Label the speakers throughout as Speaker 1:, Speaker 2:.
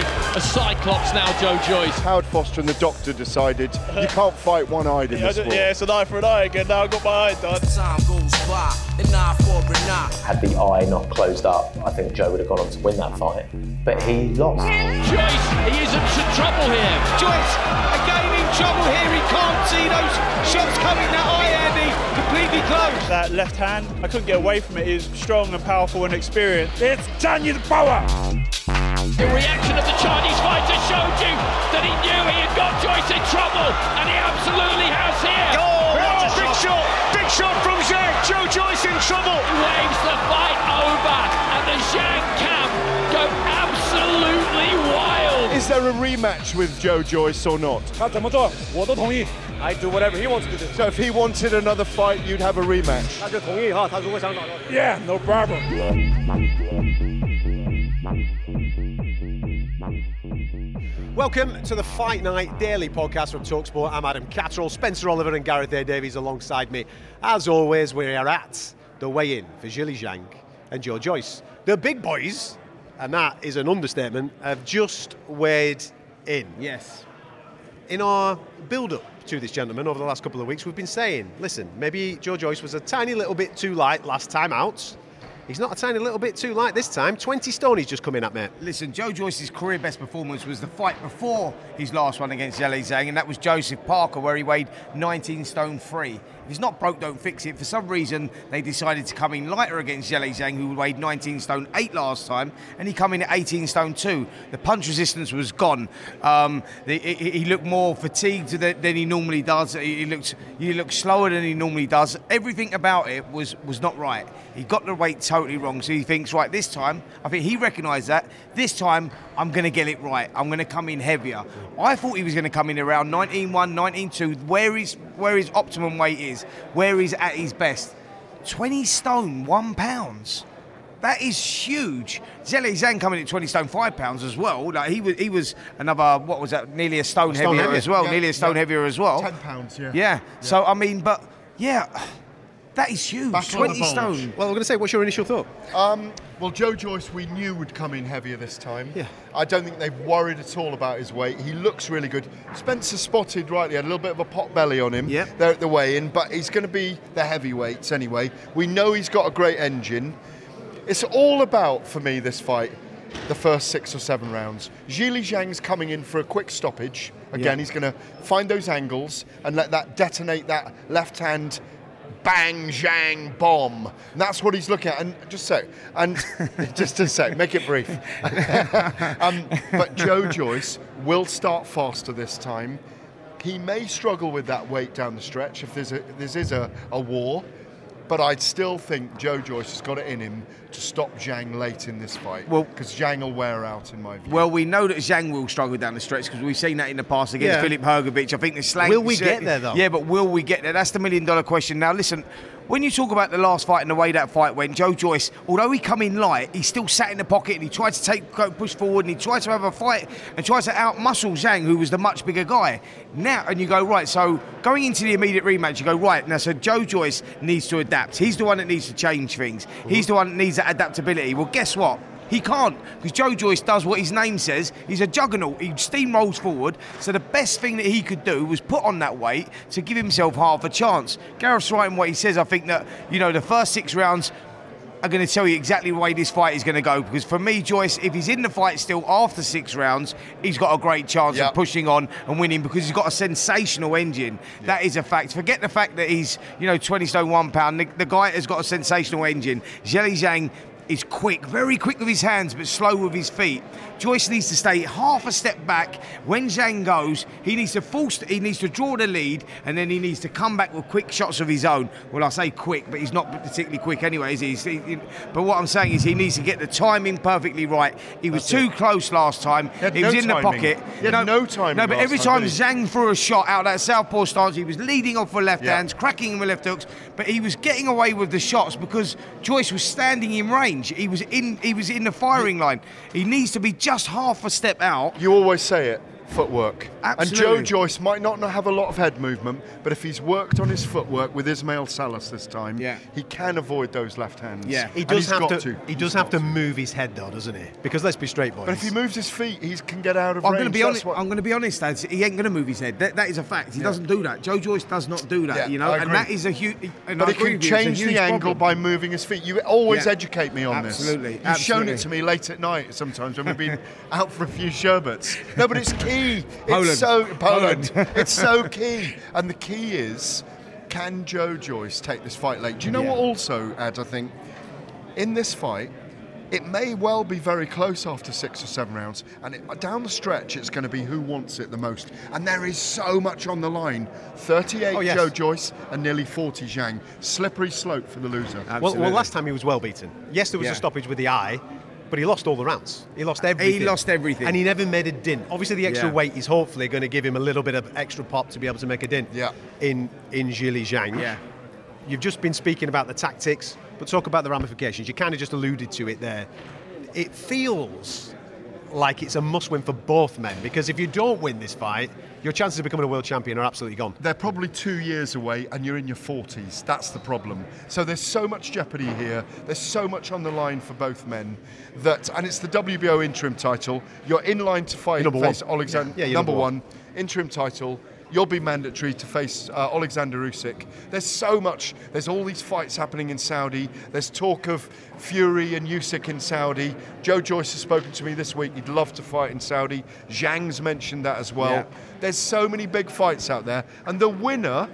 Speaker 1: Practically a cyclops now, Joe Joyce.
Speaker 2: Howard Foster and the doctor decided you can't fight one-eyed in
Speaker 3: Yeah,
Speaker 2: this sport.
Speaker 3: yeah, it's an eye for an eye again. Now I've got my eye done.
Speaker 4: Time goes by, an eye for an eye.
Speaker 5: Had the eye not closed up, I think Joe would have gone on to win that fight. But he lost.
Speaker 1: Joyce, he is in trouble here.
Speaker 6: Joyce again in trouble here. He can't see those shots coming. That eye, Andy, completely closed.
Speaker 3: That left hand, I couldn't get away from it. He's strong and powerful and experienced. It's Daniel Power.
Speaker 1: The reaction of the Chinese fighter showed you that he knew he had got Joyce in trouble, and he absolutely has here.
Speaker 6: Oh, big shot. shot. Big shot from Zhang. Joe Joyce in trouble.
Speaker 1: Waves the fight over, and the Zhang camp go absolutely wild.
Speaker 2: Is there a rematch with Joe Joyce or not?
Speaker 3: I do whatever he wants to do.
Speaker 2: So if he wanted another fight, you'd have a rematch?
Speaker 3: Yeah, no problem.
Speaker 7: Welcome to the Fight Night Daily podcast from Talksport. I'm Adam Catterall, Spencer Oliver, and Gareth A. Davies alongside me. As always, we are at the weigh in for Zhilei Zhang and Joe Joyce. The big boys, and that is an understatement, have just weighed in.
Speaker 8: Yes.
Speaker 7: In our build up to this gentleman over the last couple of weeks, we've been saying, listen, maybe Joe Joyce was a tiny little bit too light last time out. He's not a tiny little bit too light this time. 20 stone he's just coming up, at, mate.
Speaker 8: Listen, Joe Joyce's career best performance was the fight before his last one against Zhilei Zhang, and that was Joseph Parker, where he weighed 19 stone three. If it's not broke, don't fix it. For some reason, they decided to come in lighter against Zhilei Zhang, who weighed 19 stone eight last time, and he come in at 18 stone two. The punch resistance was gone. Um, the, he, he looked more fatigued than, he normally does. He he looked he looked slower than he normally does. Everything about it was was not right. He got the weight totally wrong. So he thinks, right, this time, I think he recognised that. This time, I'm going to get it right. I'm going to come in heavier. I thought he was going to come in around 19.1, 19.2, where his where his optimum weight is, where he's at his best. 20 stone, one pounds. That is huge. Zhilei Zhang coming at 20 stone, five pounds as well. Like he was, he was another, what was that, nearly a stone,
Speaker 2: Stone
Speaker 8: heavier
Speaker 2: heavier,
Speaker 8: as well.
Speaker 2: yeah,
Speaker 8: nearly a stone
Speaker 2: yeah.
Speaker 8: heavier as well.
Speaker 2: 10 pounds, yeah.
Speaker 8: Yeah. So, I mean, but yeah, that is huge.
Speaker 2: Battle of the
Speaker 8: 20 stone.
Speaker 7: Well, we're going to say, what's your initial thought?
Speaker 2: Um, well, Joe Joyce, we knew would come in heavier this time.
Speaker 7: Yeah.
Speaker 2: I don't think they've worried at all about his weight. He looks really good. Spencer spotted rightly, had a little bit of a pot belly on him
Speaker 7: Yep.
Speaker 2: there at the weigh-in, but he's going to be the heavyweights anyway. We know he's got a great engine. It's all about, for me, this fight, the first six or seven rounds. Zhilei Zhang's coming in for a quick stoppage. Again, he's going to find those angles and let that detonate that left hand bang, zhang, bomb. And that's what he's looking at. And just sec, and just a sec, make it brief. um, but Joe Joyce will start faster this time. He may struggle with that weight down the stretch if there's a, this is a, a war. But I'd still think Joe Joyce has got it in him to stop Zhang late in this fight.
Speaker 8: Well-
Speaker 2: because Zhang will wear out, in my view.
Speaker 8: Well, we know that Zhang will struggle down the stretch because we've seen that in the past against
Speaker 7: Yeah.
Speaker 8: Filip Hrgovic. I think the slang.
Speaker 7: Will we get there, though?
Speaker 8: Yeah, but will we get there? That's the million dollar question. Now, listen, when you talk about the last fight and the way that fight went, Joe Joyce, although he come in light, he still sat in the pocket and he tried to take push forward and he tried to have a fight and tried to out muscle Zhang, who was the much bigger guy. Now, and you go right. So going into the immediate rematch, you go right now. So Joe Joyce needs to adapt. He's the one that needs to change things. He's the one that needs that adaptability. Well, guess what? He can't because Joe Joyce does what his name says. He's a juggernaut. He steamrolls forward. So the best thing that he could do was put on that weight to give himself half a chance. Gareth's right in what he says. I think that you know the first six rounds are going to tell you exactly the way this fight is going to go. Because for me, Joyce, if he's in the fight still after six rounds, he's got a great chance
Speaker 2: Yep.
Speaker 8: of pushing on and winning because he's got a sensational engine. That is a fact. Forget the fact that he's, you know, 20 stone one pound. The, the guy has got a sensational engine. Zhilei Zhang is quick, very quick with his hands, but slow with his feet. Joyce needs to stay half a step back. When Zhang goes, he needs to force, he needs to draw the lead, and then he needs to come back with quick shots of his own. Well, I say quick, but he's not particularly quick anyway, is he? He- but what I'm saying is he needs to get the timing perfectly right. He was too close last time. He,
Speaker 2: had
Speaker 8: was
Speaker 2: no
Speaker 8: in the pocket.
Speaker 2: He had no time.
Speaker 8: No, but every
Speaker 2: time,
Speaker 8: time? Zhang threw a shot out that southpaw stance, he was leading off with left
Speaker 2: Yeah.
Speaker 8: hands, cracking him with left hooks, but he was getting away with the shots because Joyce was standing in range. He was in he was in the firing line. He needs to be just half a step out.
Speaker 2: You always say it, footwork. And Joe Joyce might not have a lot of head movement, but if he's worked on his footwork with Ismail Salas this time,
Speaker 8: Yeah.
Speaker 2: he can avoid those left hands.
Speaker 8: Yeah.
Speaker 7: He does have
Speaker 2: got
Speaker 7: to, He does
Speaker 2: got
Speaker 7: have to move his head though, doesn't he? Because let's be straight, boys.
Speaker 2: But if he moves his feet, he can get out of
Speaker 8: I'm
Speaker 2: range.
Speaker 8: going to be honest. I'm going to be honest, lads. He ain't going to move his head. That, that is a fact. He doesn't do that. Joe Joyce does not do that.
Speaker 2: Yeah,
Speaker 8: you know, and that is a huge.
Speaker 2: But
Speaker 8: I
Speaker 2: he can
Speaker 8: with you, it's a
Speaker 2: change
Speaker 8: huge
Speaker 2: the angle
Speaker 8: problem.
Speaker 2: by moving his feet. You always
Speaker 8: Yeah.
Speaker 2: educate me on
Speaker 8: Absolutely,
Speaker 2: this. You've shown it to me late at night sometimes when we've been out for a few sherbets. No, but it's key. It's
Speaker 8: Poland.
Speaker 2: so
Speaker 8: Poland.
Speaker 2: Poland. it's so key. And the key is can Joe Joyce take this fight late? Do you know
Speaker 8: Yeah.
Speaker 2: what also, Ed, I think in this fight it may well be very close after six or seven rounds, and it, down the stretch, it's going to be who wants it the most. And there is so much on the line 38
Speaker 7: Oh, yes.
Speaker 2: Joe Joyce and nearly 40 Zhang. Slippery slope for the loser.
Speaker 7: well, well, last time he was well beaten. Yes, there was
Speaker 8: Yeah.
Speaker 7: a stoppage with the eye, but he lost all the rounds. He lost everything.
Speaker 8: He lost everything.
Speaker 7: And he never made a dint. Obviously, the extra
Speaker 8: Yeah.
Speaker 7: weight is hopefully going to give him a little bit of extra pop to be able to make a dint
Speaker 2: Yeah.
Speaker 7: in, in Zhilei Zhang.
Speaker 8: Yeah.
Speaker 7: You've just been speaking about the tactics, but talk about the ramifications. You kind of just alluded to it there. It feels like it's a must win for both men because if you don't win this fight, your chances of becoming a world champion are absolutely gone.
Speaker 2: They're probably two years away, and you're in your 40s. That's the problem. So there's so much jeopardy here. There's so much on the line for both men that, and it's the WBO interim title. You're in line to fight
Speaker 7: number
Speaker 2: face
Speaker 7: one.
Speaker 2: Alexander.
Speaker 7: Yeah, you're
Speaker 2: number,
Speaker 7: number
Speaker 2: one.
Speaker 7: one.
Speaker 2: interim title. You'll be mandatory to face uh, Alexander Usyk. There's so much. There's all these fights happening in Saudi. There's talk of Fury and Usyk in Saudi. Joe Joyce has spoken to me this week. He'd love to fight in Saudi. Zhang's mentioned that as well.
Speaker 8: Yeah.
Speaker 2: There's so many big fights out there, and the winner.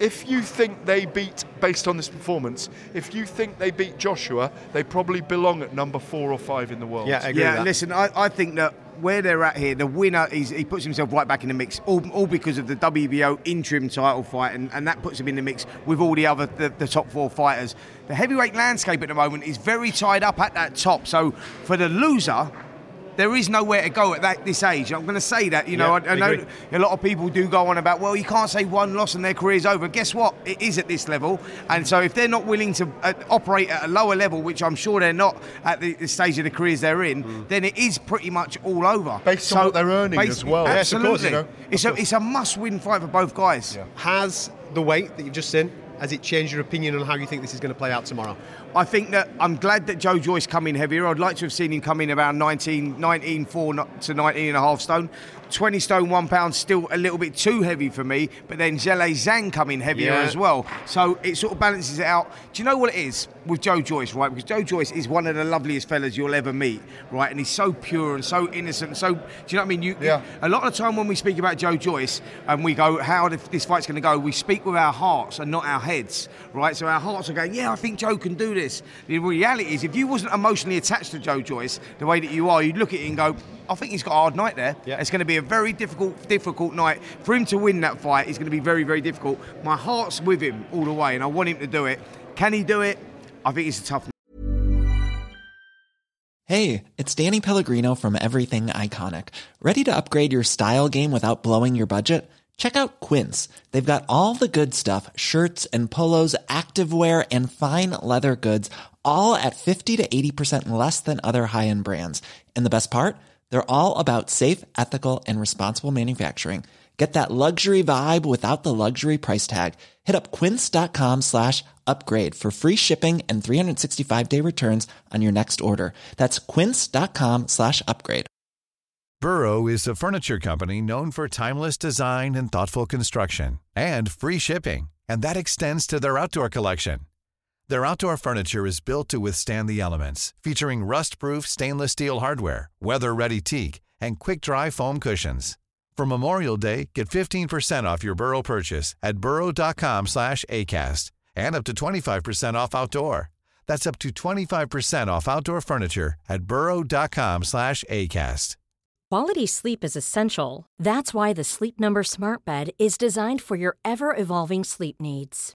Speaker 2: If you think they beat, based on this performance, if you think they beat Joshua, they probably belong at number four or five in the world.
Speaker 7: Yeah, I agree with
Speaker 8: Yeah,
Speaker 7: that.
Speaker 8: listen, I, I think that where they're at here, the winner he puts himself right back in the mix, all, all because of the WBO interim title fight, and, and that puts him in the mix with all the other the, the top four fighters. The heavyweight landscape at the moment is very tied up at that top. So for the loser. There is nowhere to go at that this age. I'm going to say that. You know,
Speaker 7: Yeah,
Speaker 8: I, I know
Speaker 7: agree.
Speaker 8: a lot of people do go on about, well, you can't say one loss and their career's over. Guess what? It is at this level. And so if they're not willing to uh, operate at a lower level, which I'm sure they're not at the, the stage of the careers they're in, then it is pretty much all over.
Speaker 2: Based on what they're earning as well. Yes,
Speaker 7: of
Speaker 8: Absolutely.
Speaker 7: course,
Speaker 2: you know.
Speaker 8: It's, a, it's a must-win fight for both guys.
Speaker 7: Has the weight that you've just seen, has it changed your opinion on how you think this is going to play out tomorrow?
Speaker 8: I think that I'm glad that Joe Joyce come in heavier. I'd like to have seen him come in around 19, 19 4 to 19 and a half stone. 20 stone, one pound, still a little bit too heavy for me. But then Zhilei Zhang come in heavier
Speaker 7: Yeah.
Speaker 8: as well. So it sort of balances it out. Do you know what it is with Joe Joyce, right? Because Joe Joyce is one of the loveliest fellas you'll ever meet, right? And he's so pure and so innocent. So, do you know what I mean? You,
Speaker 2: Yeah.
Speaker 8: a lot of the time when we speak about Joe Joyce and we go, how this fight's going to go, we speak with our hearts and not our heads, right? So our hearts are going, yeah, I think Joe can do this. The reality is, if you wasn't emotionally attached to Joe Joyce the way that you are, you'd look at it and go, I think he's got a hard night there.
Speaker 7: Yeah.
Speaker 8: It's going to be a very difficult, difficult night for him to win that fight. It's going to be very, very difficult. My heart's with him all the way, and I want him to do it. Can he do it? I think it's a tough
Speaker 9: Hey, it's Danny Pellegrino from Everything Iconic. Ready to upgrade your style game without blowing your budget? Check out Quince. They've got all the good stuff shirts and polos, activewear, and fine leather goods, all at 50 to 80% less than other high end brands. And the best part? They're all about safe, ethical, and responsible manufacturing. Get that luxury vibe without the luxury price tag. Hit up quince.com slash upgrade for free shipping and 365 day returns on your next order. That's quince.com slash upgrade.
Speaker 10: Burrow is a furniture company known for timeless design and thoughtful construction and free shipping. And that extends to their outdoor collection. Their outdoor furniture is built to withstand the elements, featuring rust-proof stainless steel hardware, weather-ready teak, and quick-dry foam cushions. For Memorial Day, get 15% off your Burrow purchase at burrow.com slash ACAST and up to 25% off outdoor. That's up to 25% off outdoor furniture at burrow.com slash ACAST.
Speaker 11: Quality sleep is essential. That's why the Sleep Number Smart Bed is designed for your ever evolving sleep needs.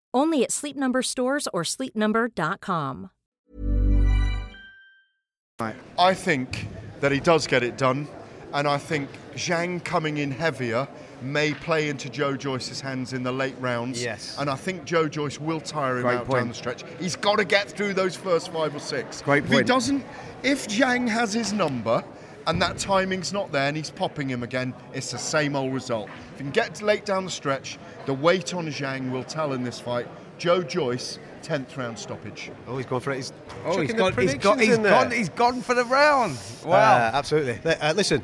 Speaker 11: Only at Sleep Number stores or sleepnumber.com.
Speaker 2: I think that he does get it done, and I think Zhang coming in heavier may play into Joe Joyce's hands in the late rounds.
Speaker 8: Yes.
Speaker 2: And I think Joe Joyce will tire him
Speaker 8: Great
Speaker 2: out
Speaker 8: point.
Speaker 2: down the stretch. He's got to get through those first five or six.
Speaker 8: Great
Speaker 2: If he
Speaker 8: point.
Speaker 2: doesn't, if Zhang has his number and that timing's not there and he's popping him again, it's the same old result. If he can get late down the stretch, the weight on Zhang will tell in this fight. Joe Joyce, 10th round stoppage.
Speaker 7: Oh, he's gone for it. He's
Speaker 8: Oh, he's
Speaker 7: chucking
Speaker 8: gone, he's, got, he's, gone, he's gone for the round. Wow.
Speaker 7: Uh, absolutely. Uh, listen,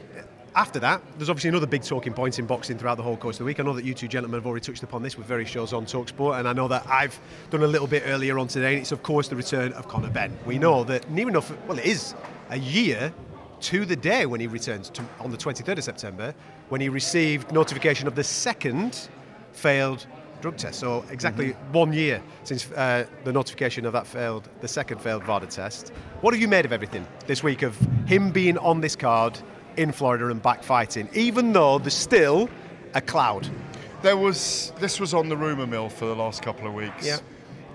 Speaker 7: after that, there's obviously another big talking point in boxing throughout the whole course of the week. I know that you two gentlemen have already touched upon this with various shows on Talksport, and I know that I've done a little bit earlier on today, and it's, of course, the return of Conor Benn. We know that near enough, well, it is a year to the day when he returns to, on the 23rd of September, when he received notification of the second failed drug test. So exactly one year since uh, the notification of that failed, the second failed VADA test. What have you made of everything this week of him being on this card in Florida and back fighting, even though there's still a cloud?
Speaker 2: There was this was on the rumour mill for the last couple of weeks.
Speaker 7: Yeah.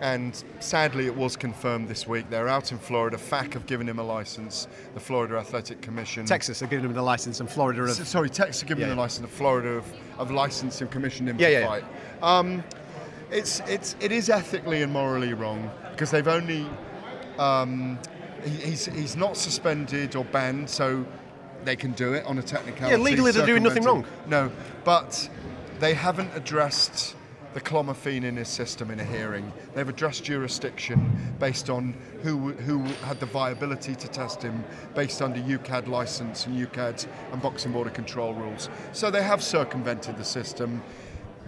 Speaker 2: And sadly, it was confirmed this week. They're out in Florida. FAC have given him a license. The Florida Athletic Commission.
Speaker 7: Texas are giving him the license, and Florida have.
Speaker 2: Sorry, Texas have given
Speaker 7: Yeah,
Speaker 2: him the
Speaker 7: yeah.
Speaker 2: license. And Florida have, have licensed and commissioned him
Speaker 7: Yeah,
Speaker 2: to
Speaker 7: yeah, yeah.
Speaker 2: fight. Um, it's it's it is ethically and morally wrong because they've only um, he, he's he's not suspended or banned, so they can do it on a technicality.
Speaker 7: Yeah, legally they're doing nothing
Speaker 2: wrong. No, but they haven't addressed the clomiphene in his system in a hearing. They've addressed jurisdiction based on who who had the viability to test him based under UKAD license and UKAD and Boxing Board of Control rules. So they have circumvented the system.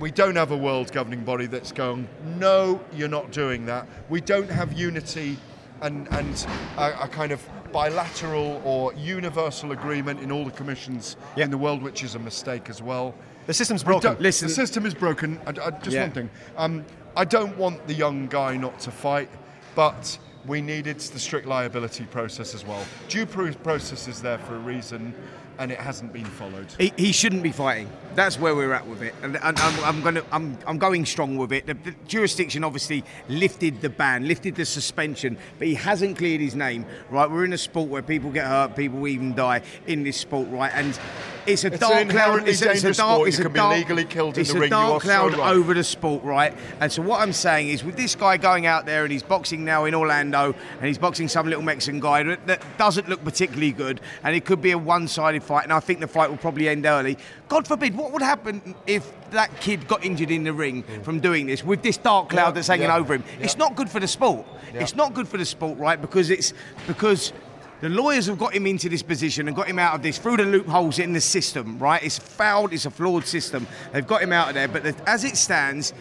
Speaker 2: We don't have a world governing body that's going, no, you're not doing that. We don't have unity and, and a, a kind of bilateral or universal agreement in all the commissions in the world, which is a mistake as well.
Speaker 7: The system's
Speaker 2: We
Speaker 7: broken.
Speaker 8: Listen-
Speaker 2: the system is broken. I, I- just
Speaker 8: Yeah.
Speaker 2: one thing. Um, I don't want the young guy not to fight, but we needed the strict liability process as well. Due process is there for a reason, and it hasn't been followed.
Speaker 8: He, he shouldn't be fighting. That's where we're at with it, and, and I'm, I'm going to I'm, I'm going strong with it. The, the jurisdiction obviously lifted the ban, lifted the suspension, but he hasn't cleared his name. Right, we're in a sport where people get hurt, people even die in this sport. Right, and it's a
Speaker 2: It's
Speaker 8: dark
Speaker 2: an
Speaker 8: cloud. It's, a- it's a dark.
Speaker 2: sport.
Speaker 8: It's
Speaker 2: You
Speaker 8: a
Speaker 2: be
Speaker 8: dark,
Speaker 2: legally killed in the
Speaker 8: a
Speaker 2: ring. You
Speaker 8: dark
Speaker 2: are so
Speaker 8: cloud
Speaker 2: right.
Speaker 8: over the sport, right? And so what I'm saying is, with this guy going out there and he's boxing now in Orlando, and he's boxing some little Mexican guy that, that doesn't look particularly good, and it could be a one-sided fight, and I think the fight will probably end early. God forbid, what would happen if that kid got injured in the ring mm. from doing this with this dark cloud
Speaker 2: Yeah,
Speaker 8: that's hanging
Speaker 2: yeah,
Speaker 8: over him?
Speaker 2: yeah.
Speaker 8: It's not good for the sport. It's not good for the sport, right? Because it's because. The lawyers have got him into this position and got him out of this through the loopholes in the system, right? It's fouled, it's a flawed system. They've got him out of there, but the, as it stands,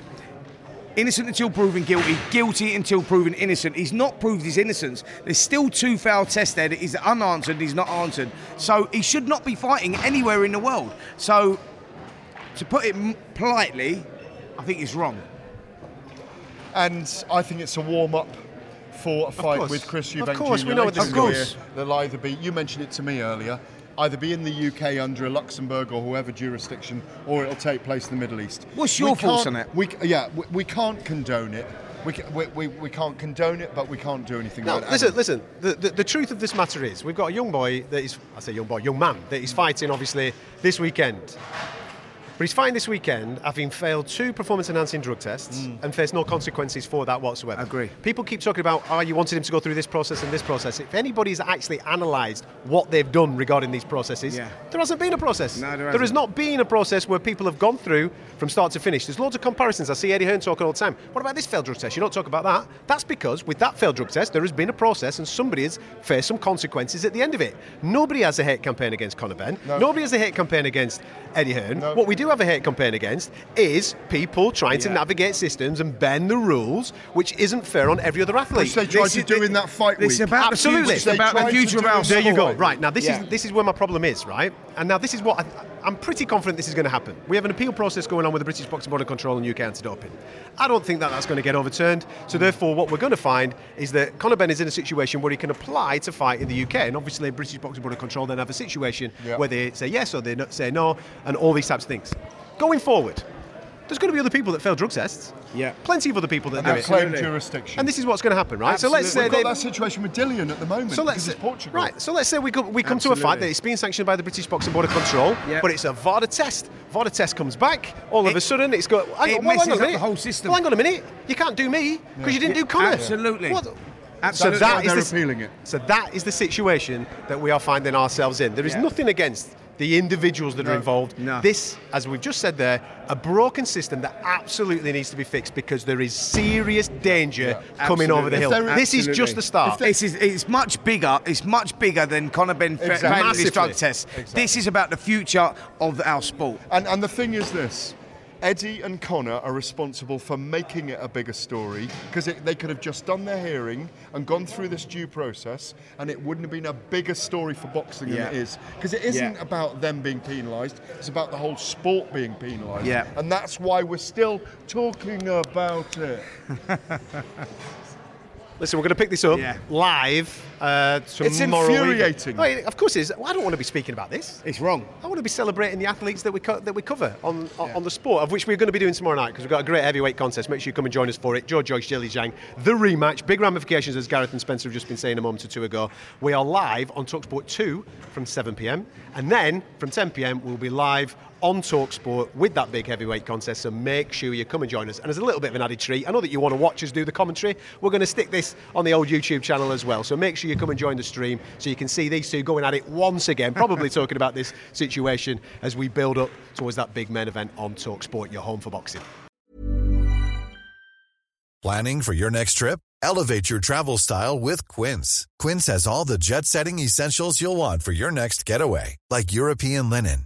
Speaker 8: innocent until proven guilty, guilty until proven innocent. He's not proved his innocence. There's still two foul tests there that he's unanswered, he's not answered. So he should not be fighting anywhere in the world. So, to put it politely, I think it's wrong.
Speaker 2: And I think it's a warm up for a fight with Chris Eubank Of
Speaker 7: course,
Speaker 2: Jr.
Speaker 7: we know what
Speaker 2: later
Speaker 7: this
Speaker 2: in
Speaker 7: is
Speaker 2: the
Speaker 8: going.
Speaker 2: year. They'll either be, you mentioned it to me earlier, either be in the UK under a Luxembourg or whoever jurisdiction, or it'll take place in the Middle East.
Speaker 8: What's your
Speaker 2: We
Speaker 8: thoughts on it?
Speaker 2: We, yeah, we, we can't condone it. We, ca- we, we, we can't condone it, but we can't do anything
Speaker 7: No,
Speaker 2: about it.
Speaker 7: listen, listen. The, the, the truth of this matter is, we've got a young boy that is, I say young boy, young man, that is fighting obviously this weekend. But he's fine this weekend having failed two performance enhancing drug tests and faced no consequences for that whatsoever.
Speaker 8: Mm. Agree.
Speaker 7: People keep talking about, oh, you wanted him to go through this process and this process. If anybody's actually analysed what they've done regarding these processes,
Speaker 8: Yeah.
Speaker 7: there hasn't been a process.
Speaker 8: No, there
Speaker 7: there has not been a process where people have gone through from start to finish. There's loads of comparisons. I see Eddie Hearn talking all the time. What about this failed drug test? You don't talk about that. That's because with that failed drug test, there has been a process and somebody has faced some consequences at the end of it. Nobody has a hate campaign against Conor Benn.
Speaker 2: No.
Speaker 7: Nobody has a hate campaign against Eddie Hearn.
Speaker 2: No.
Speaker 7: What we do have a hate campaign against is people trying to navigate systems and bend the rules, which isn't fair on every other athlete.
Speaker 2: Which they tried
Speaker 8: This
Speaker 2: to
Speaker 8: is-
Speaker 2: do in that fight
Speaker 8: It's
Speaker 2: week.
Speaker 8: about the future. It's about the
Speaker 2: tried
Speaker 8: future of our
Speaker 2: it
Speaker 7: There you go. Right now, this
Speaker 8: Yeah.
Speaker 7: is this is where my problem is. Right, and now this is what I, I'm pretty confident this is going to happen. We have an appeal process going on with the British Boxing Board of Control and UK Anti-Doping. I don't think that that's going to get overturned. So therefore, what we're going to find is that Conor Benn is in a situation where he can apply to fight in the UK, and obviously, British Boxing Board of Control then have a situation
Speaker 2: Yeah.
Speaker 7: where they say yes or they say no, and all these types of things. Going forward. There's going to be other people that fail drug tests.
Speaker 8: Yeah.
Speaker 7: Plenty of other people that
Speaker 2: And
Speaker 7: do
Speaker 2: they
Speaker 7: it.
Speaker 2: claim jurisdiction.
Speaker 7: And this is what's going to happen, right? So let's say
Speaker 2: We've got
Speaker 7: they,
Speaker 2: that situation with Dillian at the moment.
Speaker 7: so let's
Speaker 2: because it's Portugal.
Speaker 7: right. So let's say we come, we come to a fight that it's been sanctioned by the British Boxing Board of Control,
Speaker 8: Yeah.
Speaker 7: but it's a VADA test. VADA test comes back. All of a sudden, it's got. Hang
Speaker 8: it
Speaker 7: on, well, hang
Speaker 8: messes
Speaker 7: on a
Speaker 8: up
Speaker 7: minute.
Speaker 8: the whole system.
Speaker 7: Well, hang on a minute. You can't do me because you didn't do Conor.
Speaker 8: Absolutely.
Speaker 7: What?
Speaker 8: Absolutely.
Speaker 7: So that is the,
Speaker 2: it.
Speaker 7: So that is the situation that we are finding ourselves in. There is
Speaker 8: Yeah.
Speaker 7: nothing against the individuals that are involved.
Speaker 8: No.
Speaker 7: This, as we've just said there, a broken system that absolutely needs to be fixed because there is serious danger coming over the hill.
Speaker 8: Absolutely.
Speaker 7: This is just the start.
Speaker 8: This is it's much bigger. It's much bigger than Conor Benn fa-
Speaker 2: Exactly.
Speaker 8: failing this drug
Speaker 7: Massively.
Speaker 8: test.
Speaker 2: Exactly.
Speaker 8: This is about the future of our sport.
Speaker 2: And, and the thing is this Eddie and Conor are responsible for making it a bigger story because they could have just done their hearing and gone through this due process and it wouldn't have been a bigger story for boxing
Speaker 8: Yeah.
Speaker 2: than it is. Because it isn't
Speaker 8: Yeah.
Speaker 2: about them being penalised, it's about the whole sport being penalised.
Speaker 8: Yeah.
Speaker 2: And that's why we're still talking about it.
Speaker 7: Listen, we're going to pick this up
Speaker 8: Yeah.
Speaker 7: live uh, tomorrow.
Speaker 2: It's
Speaker 7: evening.
Speaker 2: infuriating.
Speaker 7: Oh, yeah, of course, it is. I don't want to be speaking about this.
Speaker 8: It's wrong.
Speaker 7: I want to be celebrating the athletes that we co- that we cover on on, on the sport, of which we're going to be doing tomorrow night because we've got a great heavyweight contest. Make sure you come and join us for it. George Joyce, Zhilei Zhang, the rematch, big ramifications as Gareth and Spencer have just been saying a moment or two ago. We are live on Talksport 2 from 7 p.m. and then from 10 p.m. we'll be live on Talksport with that big heavyweight contest. So make sure you come and join us. And as a little bit of an added treat, I know that you want to watch us do the commentary. We're going to stick this on the old YouTube channel as well. So make sure you come and join the stream so you can see these two going at it once again, probably talking about this situation as we build up towards that big main event on Talksport, your home for boxing.
Speaker 10: Planning for your next trip? Elevate your travel style with Quince. Quince has all the jet setting essentials you'll want for your next getaway, like European linen,